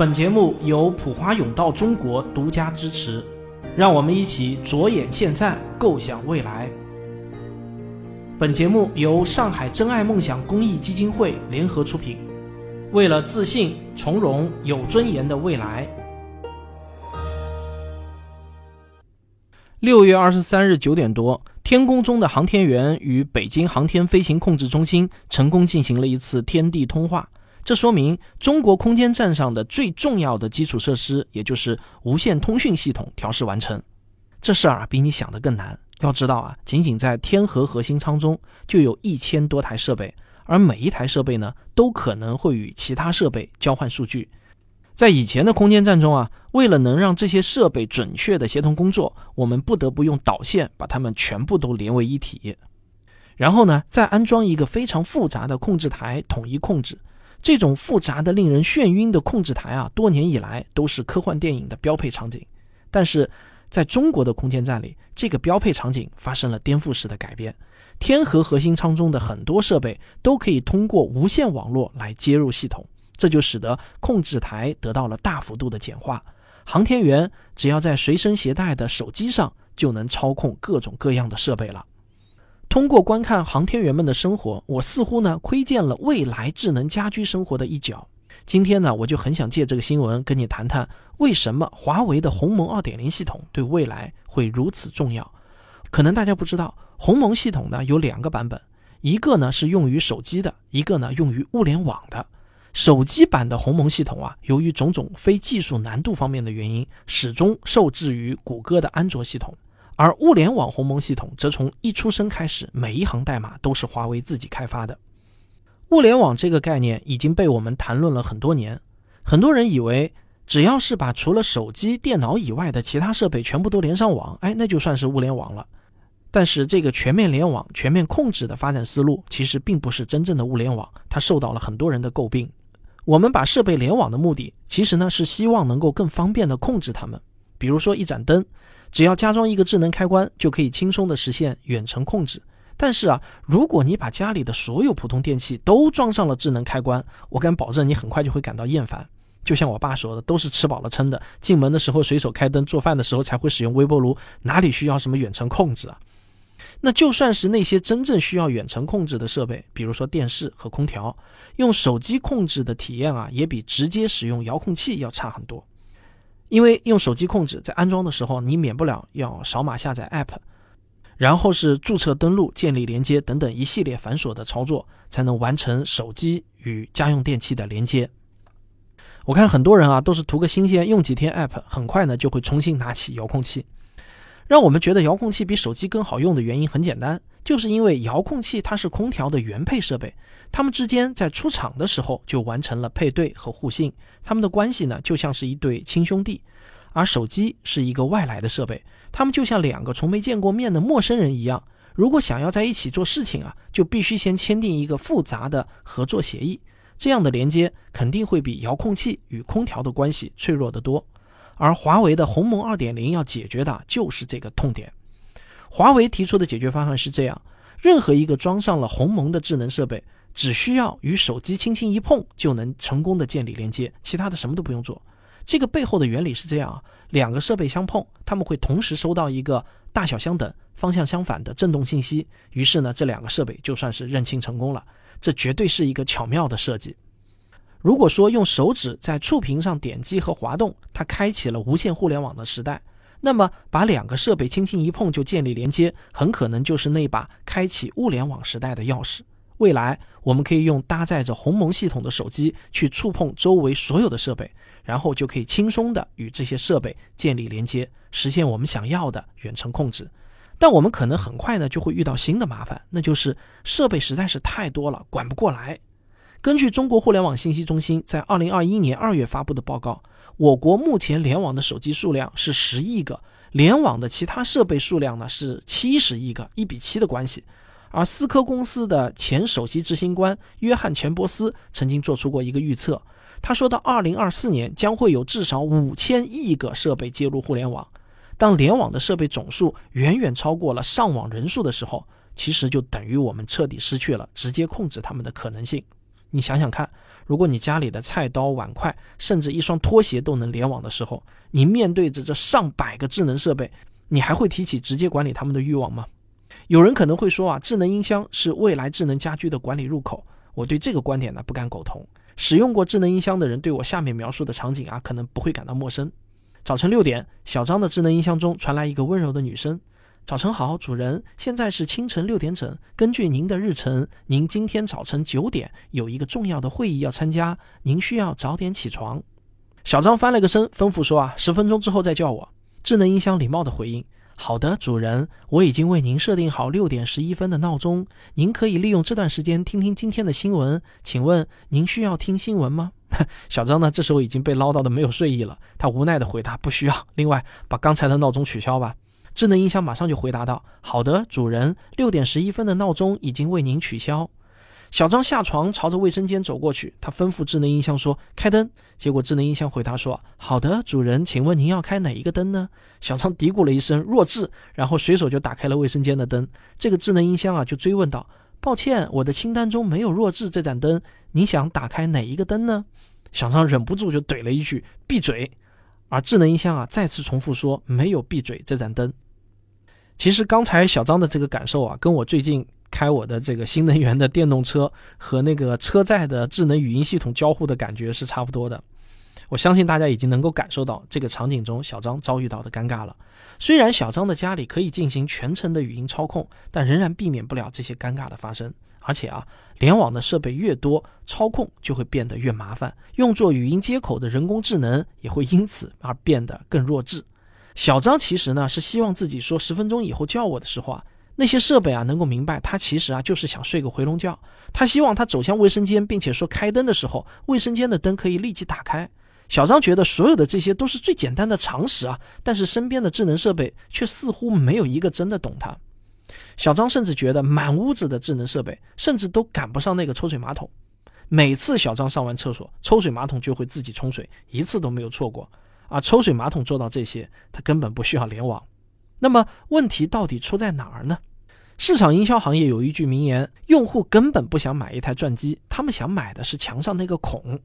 本节目由普华永道中国独家支持，让我们一起着眼现在，构想未来。本节目由上海真爱梦想公益基金会联合出品，为了自信、从容、有尊严的未来。六月二十三日九点多，天宫中的航天员与北京航天飞行控制中心成功进行了一次天地通话。这说明中国空间站上的最重要的基础设施，也就是无线通讯系统调试完成。这事儿啊，比你想的更难。要知道啊，仅仅在天河核心舱中就有一千多台设备，而每一台设备呢，都可能会与其他设备交换数据。在以前的空间站中啊，为了能让这些设备准确的协同工作，我们不得不用导线把它们全部都连为一体，然后呢，再安装一个非常复杂的控制台，统一控制。这种复杂的、令人眩晕的控制台啊，多年以来都是科幻电影的标配场景。但是，在中国的空间站里，这个标配场景发生了颠覆式的改变。天河核心舱中的很多设备都可以通过无线网络来接入系统，这就使得控制台得到了大幅度的简化。航天员只要在随身携带的手机上，就能操控各种各样的设备了。通过观看航天员们的生活，我似乎呢窥见了未来智能家居生活的一角。今天呢，我就很想借这个新闻跟你谈谈，为什么华为的鸿蒙2.0系统对未来会如此重要。可能大家不知道，鸿蒙系统呢有两个版本，一个呢是用于手机的，一个呢用于物联网的。手机版的鸿蒙系统啊，由于种种非技术难度方面的原因，始终受制于谷歌的安卓系统。而物联网鸿蒙系统则从一出生开始，每一行代码都是华为自己开发的。物联网这个概念已经被我们谈论了很多年，很多人以为只要是把除了手机、电脑以外的其他设备全部都连上网，哎，那就算是物联网了。但是这个全面联网、全面控制的发展思路，其实并不是真正的物联网，它受到了很多人的诟病。我们把设备联网的目的，其实呢是希望能够更方便的控制它们，比如说一盏灯。只要加装一个智能开关，就可以轻松的实现远程控制。但是啊，如果你把家里的所有普通电器都装上了智能开关，我敢保证你很快就会感到厌烦。就像我爸说的，都是吃饱了撑的，进门的时候随手开灯，做饭的时候才会使用微波炉，哪里需要什么远程控制啊？那就算是那些真正需要远程控制的设备，比如说电视和空调，用手机控制的体验啊，也比直接使用遥控器要差很多。因为用手机控制，在安装的时候，你免不了要扫码下载 App，然后是注册登录、建立连接等等一系列繁琐的操作，才能完成手机与家用电器的连接。我看很多人啊，都是图个新鲜，用几天 App，很快呢就会重新拿起遥控器。让我们觉得遥控器比手机更好用的原因很简单，就是因为遥控器它是空调的原配设备，它们之间在出厂的时候就完成了配对和互信，它们的关系呢就像是一对亲兄弟，而手机是一个外来的设备，它们就像两个从没见过面的陌生人一样，如果想要在一起做事情啊，就必须先签订一个复杂的合作协议，这样的连接肯定会比遥控器与空调的关系脆弱得多。而华为的鸿蒙2.0要解决的就是这个痛点。华为提出的解决方案是这样：任何一个装上了鸿蒙的智能设备，只需要与手机轻轻一碰，就能成功的建立连接，其他的什么都不用做。这个背后的原理是这样啊：两个设备相碰，他们会同时收到一个大小相等、方向相反的振动信息，于是呢，这两个设备就算是认清成功了。这绝对是一个巧妙的设计。如果说用手指在触屏上点击和滑动，它开启了无线互联网的时代，那么把两个设备轻轻一碰就建立连接，很可能就是那把开启物联网时代的钥匙。未来我们可以用搭载着鸿蒙系统的手机去触碰周围所有的设备，然后就可以轻松的与这些设备建立连接，实现我们想要的远程控制。但我们可能很快呢就会遇到新的麻烦，那就是设备实在是太多了，管不过来。根据中国互联网信息中心在二零二一年二月发布的报告，我国目前联网的手机数量是十亿个，联网的其他设备数量呢是七十亿个，一比七的关系。而思科公司的前首席执行官约翰钱伯斯曾经做出过一个预测，他说到二零二四年将会有至少五千亿个设备接入互联网。当联网的设备总数远远超过了上网人数的时候，其实就等于我们彻底失去了直接控制它们的可能性。你想想看，如果你家里的菜刀、碗筷，甚至一双拖鞋都能联网的时候，你面对着这上百个智能设备，你还会提起直接管理他们的欲望吗？有人可能会说啊，智能音箱是未来智能家居的管理入口。我对这个观点呢不敢苟同。使用过智能音箱的人对我下面描述的场景啊，可能不会感到陌生。早晨六点，小张的智能音箱中传来一个温柔的女声：“早晨好，主人，现在是清晨六点整。根据您的日程，您今天早晨九点有一个重要的会议要参加，您需要早点起床。”小张翻了个身，吩咐说：“啊，十分钟之后再叫我。”智能音箱礼貌的回应。好的，主人，我已经为您设定好六点十一分的闹钟，您可以利用这段时间听听今天的新闻。请问您需要听新闻吗？小张呢？这时候已经被唠叨的没有睡意了，他无奈的回答：“不需要。”另外，把刚才的闹钟取消吧。智能音箱马上就回答道：“好的，主人，六点十一分的闹钟已经为您取消。”小张下床，朝着卫生间走过去。他吩咐智能音箱说：“开灯。”结果智能音箱回答说：“好的，主人，请问您要开哪一个灯呢？”小张嘀咕了一声“弱智”，然后随手就打开了卫生间的灯。这个智能音箱啊，就追问道：“抱歉，我的清单中没有弱智这盏灯，你想打开哪一个灯呢？”小张忍不住就怼了一句：“闭嘴！”而智能音箱啊，再次重复说：“没有闭嘴这盏灯。”其实刚才小张的这个感受啊，跟我最近。开我的这个新能源的电动车和那个车载的智能语音系统交互的感觉是差不多的。我相信大家已经能够感受到这个场景中小张遭遇到的尴尬了。虽然小张的家里可以进行全程的语音操控，但仍然避免不了这些尴尬的发生。而且啊，联网的设备越多，操控就会变得越麻烦，用作语音接口的人工智能也会因此而变得更弱智。小张其实呢是希望自己说十分钟以后叫我的时候啊。那些设备啊，能够明白他其实啊就是想睡个回笼觉。他希望他走向卫生间，并且说开灯的时候，卫生间的灯可以立即打开。小张觉得所有的这些都是最简单的常识啊，但是身边的智能设备却似乎没有一个真的懂他。小张甚至觉得满屋子的智能设备，甚至都赶不上那个抽水马桶。每次小张上完厕所，抽水马桶就会自己冲水，一次都没有错过。而抽水马桶做到这些，他根本不需要联网。那么问题到底出在哪儿呢？市场营销行业有一句名言：用户根本不想买一台转机，他们想买的是墙上那个孔。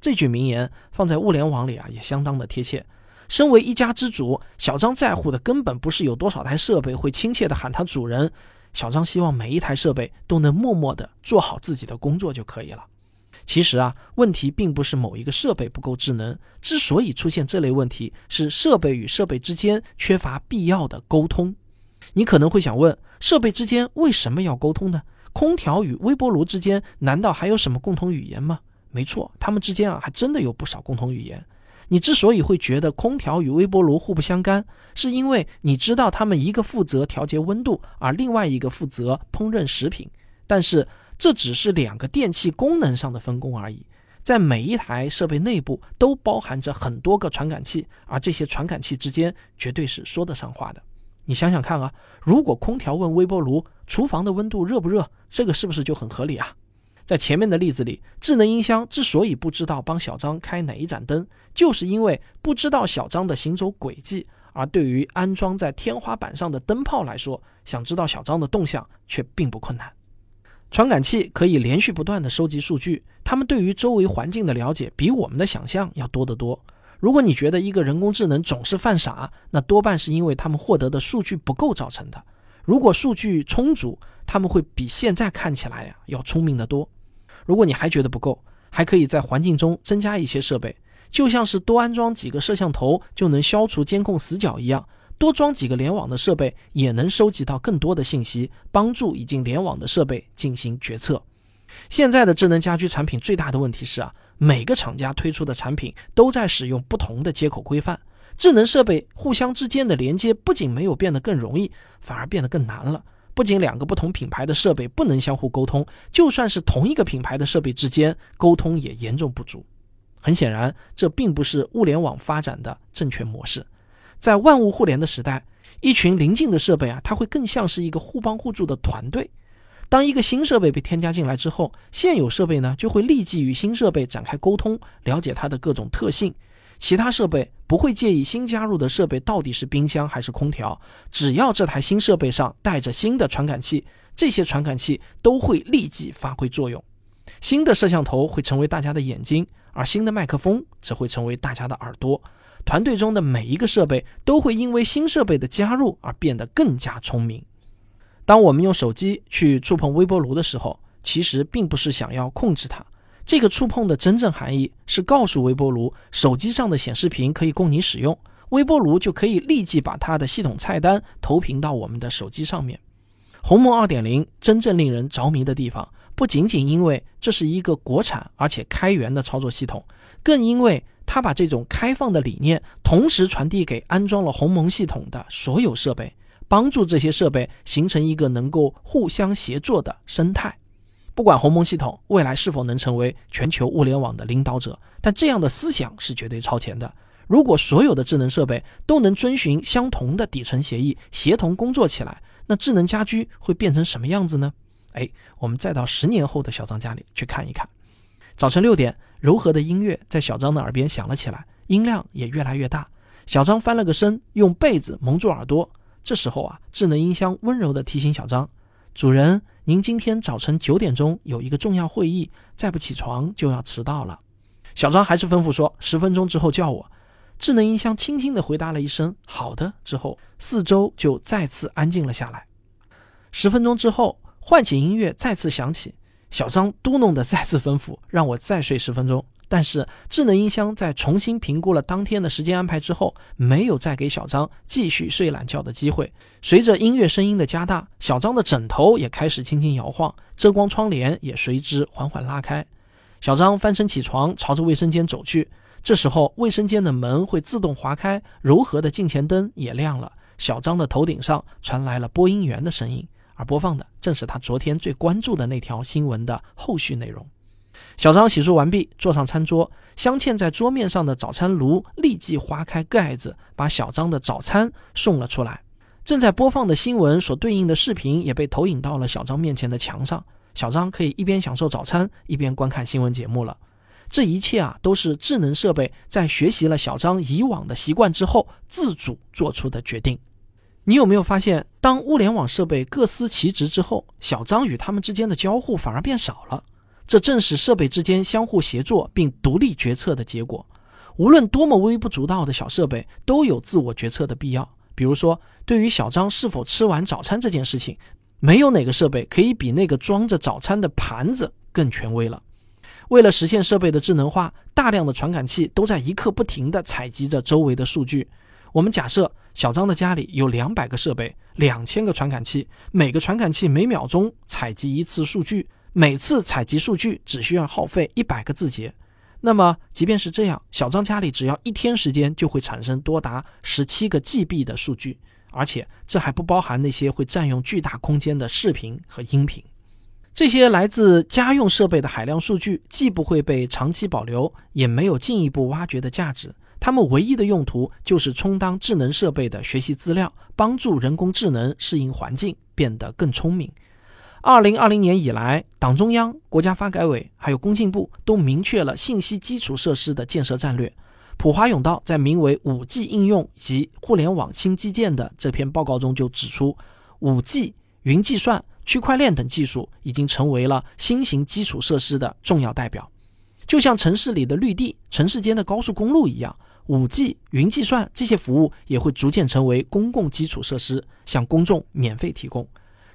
这句名言放在物联网里啊，也相当的贴切。身为一家之主，小张在乎的根本不是有多少台设备会亲切的喊他主人，小张希望每一台设备都能默默地做好自己的工作就可以了。其实啊，问题并不是某一个设备不够智能，之所以出现这类问题，是设备与设备之间缺乏必要的沟通。你可能会想问，设备之间为什么要沟通呢？空调与微波炉之间难道还有什么共同语言吗？没错，它们之间啊还真的有不少共同语言。你之所以会觉得空调与微波炉互不相干，是因为你知道他们一个负责调节温度，而另外一个负责烹饪食品。但是这只是两个电器功能上的分工而已，在每一台设备内部都包含着很多个传感器，而这些传感器之间绝对是说得上话的。你想想看啊，如果空调问微波炉厨房的温度热不热，这个是不是就很合理啊？在前面的例子里，智能音箱之所以不知道帮小张开哪一盏灯，就是因为不知道小张的行走轨迹。而对于安装在天花板上的灯泡来说，想知道小张的动向却并不困难。传感器可以连续不断地收集数据，他们对于周围环境的了解比我们的想象要多得多。如果你觉得一个人工智能总是犯傻，那多半是因为他们获得的数据不够造成的。如果数据充足，他们会比现在看起来呀要聪明得多。如果你还觉得不够，还可以在环境中增加一些设备，就像是多安装几个摄像头就能消除监控死角一样，多装几个联网的设备也能收集到更多的信息，帮助已经联网的设备进行决策。现在的智能家居产品最大的问题是啊。每个厂家推出的产品都在使用不同的接口规范，智能设备互相之间的连接不仅没有变得更容易，反而变得更难了。不仅两个不同品牌的设备不能相互沟通，就算是同一个品牌的设备之间沟通也严重不足。很显然，这并不是物联网发展的正确模式。在万物互联的时代，一群邻近的设备啊，它会更像是一个互帮互助的团队。当一个新设备被添加进来之后，现有设备呢就会立即与新设备展开沟通，了解它的各种特性。其他设备不会介意新加入的设备到底是冰箱还是空调，只要这台新设备上带着新的传感器，这些传感器都会立即发挥作用。新的摄像头会成为大家的眼睛，而新的麦克风则会成为大家的耳朵。团队中的每一个设备都会因为新设备的加入而变得更加聪明。当我们用手机去触碰微波炉的时候，其实并不是想要控制它。这个触碰的真正含义是告诉微波炉，手机上的显示屏可以供你使用，微波炉就可以立即把它的系统菜单投屏到我们的手机上面。鸿蒙2.0真正令人着迷的地方，不仅仅因为这是一个国产而且开源的操作系统，更因为它把这种开放的理念同时传递给安装了鸿蒙系统的所有设备。帮助这些设备形成一个能够互相协作的生态。不管鸿蒙系统未来是否能成为全球物联网的领导者，但这样的思想是绝对超前的。如果所有的智能设备都能遵循相同的底层协议，协同工作起来，那智能家居会变成什么样子呢？哎，我们再到十年后的小张家里去看一看。早晨六点，柔和的音乐在小张的耳边响了起来，音量也越来越大。小张翻了个身，用被子蒙住耳朵。这时候啊，智能音箱温柔地提醒小张：“主人，您今天早晨九点钟有一个重要会议，再不起床就要迟到了。”小张还是吩咐说：“十分钟之后叫我。”智能音箱轻轻地回答了一声“好的”之后，四周就再次安静了下来。十分钟之后，唤醒音乐再次响起，小张嘟哝的再次吩咐：“让我再睡十分钟。”但是智能音箱在重新评估了当天的时间安排之后，没有再给小张继续睡懒觉的机会。随着音乐声音的加大，小张的枕头也开始轻轻摇晃，遮光窗帘也随之缓缓拉开。小张翻身起床，朝着卫生间走去。这时候，卫生间的门会自动划开，柔和的镜前灯也亮了。小张的头顶上传来了播音员的声音，而播放的正是他昨天最关注的那条新闻的后续内容。小张洗漱完毕，坐上餐桌，镶嵌在桌面上的早餐炉立即划开盖子，把小张的早餐送了出来。正在播放的新闻所对应的视频也被投影到了小张面前的墙上。小张可以一边享受早餐，一边观看新闻节目了。这一切啊，都是智能设备在学习了小张以往的习惯之后自主做出的决定。你有没有发现，当物联网设备各司其职之后，小张与他们之间的交互反而变少了？这正是设备之间相互协作并独立决策的结果。无论多么微不足道的小设备，都有自我决策的必要。比如说，对于小张是否吃完早餐这件事情，没有哪个设备可以比那个装着早餐的盘子更权威了。为了实现设备的智能化，大量的传感器都在一刻不停地采集着周围的数据。我们假设小张的家里有两百个设备，两千个传感器，每个传感器每秒钟采集一次数据。每次采集数据只需要耗费一百个字节，那么即便是这样，小张家里只要一天时间就会产生多达十七个 GB 的数据，而且这还不包含那些会占用巨大空间的视频和音频。这些来自家用设备的海量数据既不会被长期保留，也没有进一步挖掘的价值。它们唯一的用途就是充当智能设备的学习资料，帮助人工智能适应环境，变得更聪明。二零二零年以来，党中央、国家发改委还有工信部都明确了信息基础设施的建设战略。普华永道在名为《五 G 应用及互联网新基建》的这篇报告中就指出，五 G、云计算、区块链等技术已经成为了新型基础设施的重要代表。就像城市里的绿地、城市间的高速公路一样，五 G、云计算这些服务也会逐渐成为公共基础设施，向公众免费提供。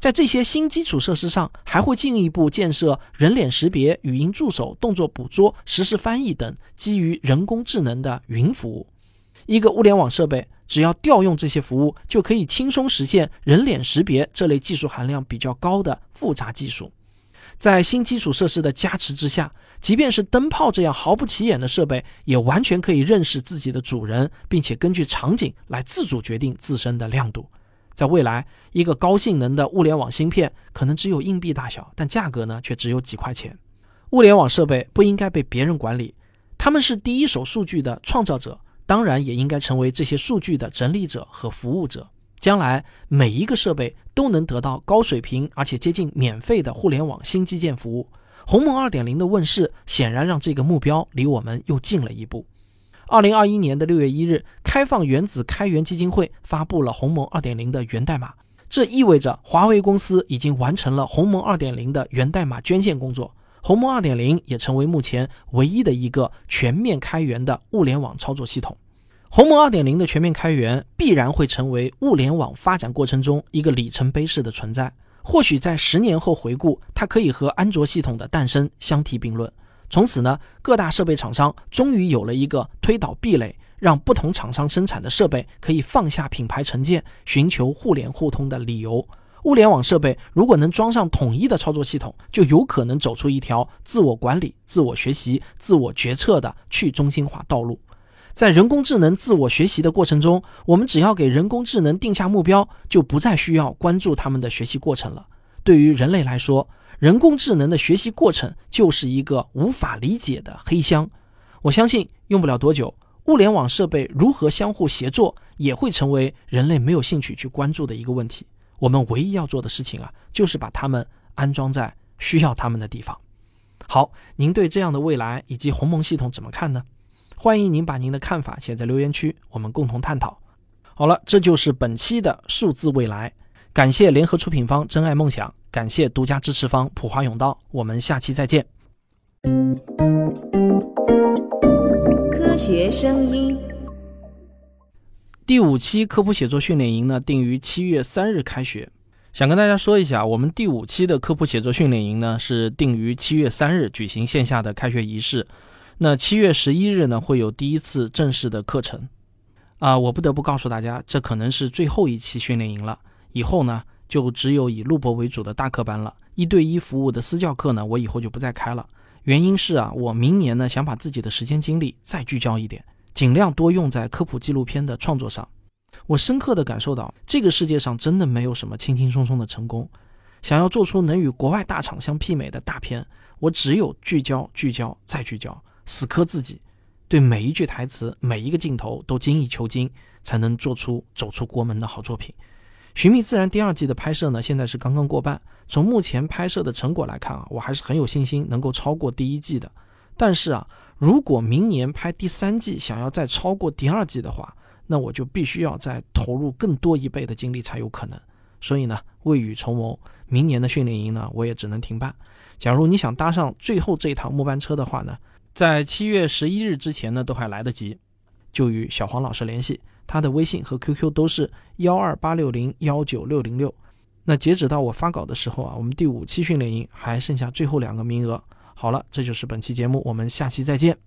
在这些新基础设施上，还会进一步建设人脸识别、语音助手、动作捕捉、实时翻译等基于人工智能的云服务。一个物联网设备只要调用这些服务，就可以轻松实现人脸识别这类技术含量比较高的复杂技术。在新基础设施的加持之下，即便是灯泡这样毫不起眼的设备，也完全可以认识自己的主人，并且根据场景来自主决定自身的亮度。在未来，一个高性能的物联网芯片可能只有硬币大小，但价格呢却只有几块钱。物联网设备不应该被别人管理，他们是第一手数据的创造者，当然也应该成为这些数据的整理者和服务者。将来每一个设备都能得到高水平而且接近免费的互联网新基建服务。鸿蒙2.0的问世显然让这个目标离我们又近了一步。二零二一年的六月一日，开放原子开源基金会发布了鸿蒙二点零的源代码，这意味着华为公司已经完成了鸿蒙二点零的源代码捐献工作。鸿蒙2.0也成为目前唯一的一个全面开源的物联网操作系统。鸿蒙2.0的全面开源必然会成为物联网发展过程中一个里程碑式的存在。或许在十年后回顾，它可以和安卓系统的诞生相提并论。从此呢，各大设备厂商终于有了一个推倒壁垒，让不同厂商生产的设备可以放下品牌成见，寻求互联互通的理由。物联网设备如果能装上统一的操作系统，就有可能走出一条自我管理、自我学习、自我决策的去中心化道路。在人工智能自我学习的过程中，我们只要给人工智能定下目标，就不再需要关注他们的学习过程了。对于人类来说，人工智能的学习过程就是一个无法理解的黑箱。我相信用不了多久，物联网设备如何相互协作也会成为人类没有兴趣去关注的一个问题。我们唯一要做的事情啊，就是把它们安装在需要它们的地方。好，您对这样的未来以及鸿蒙系统怎么看呢？欢迎您把您的看法写在留言区，我们共同探讨。好了，这就是本期的数字未来。感谢联合出品方真爱梦想，感谢独家支持方普华永道。我们下期再见。科学声音。第五期科普写作训练营呢，定于七月三日开学。想跟大家说一下，我们第五期的科普写作训练营呢，是定于七月三日举行线下的开学仪式。那七月十一日呢，会有第一次正式的课程，啊，我不得不告诉大家，这可能是最后一期训练营了。以后呢，就只有以录播为主的大课班了，一对一服务的私教课呢，我以后就不再开了。原因是啊，我明年呢，想把自己的时间精力再聚焦一点，尽量多用在科普纪录片的创作上。我深刻的感受到，这个世界上真的没有什么轻轻松松的成功。想要做出能与国外大厂相媲美的大片，我只有聚焦、聚焦再聚焦。死磕自己，对每一句台词、每一个镜头都精益求精，才能做出走出国门的好作品。《寻觅自然》第二季的拍摄呢，现在是刚刚过半。从目前拍摄的成果来看啊，我还是很有信心能够超过第一季的。但是啊，如果明年拍第三季，想要再超过第二季的话，那我就必须要再投入更多一倍的精力才有可能。所以呢，未雨绸缪，明年的训练营呢，我也只能停办。假如你想搭上最后这一趟末班车的话呢？在七月十一日之前呢，都还来得及，就与小黄老师联系，他的微信和 QQ 都是幺二八六零幺九六零六。那截止到我发稿的时候啊，我们第五期训练营还剩下最后两个名额。好了，这就是本期节目，我们下期再见。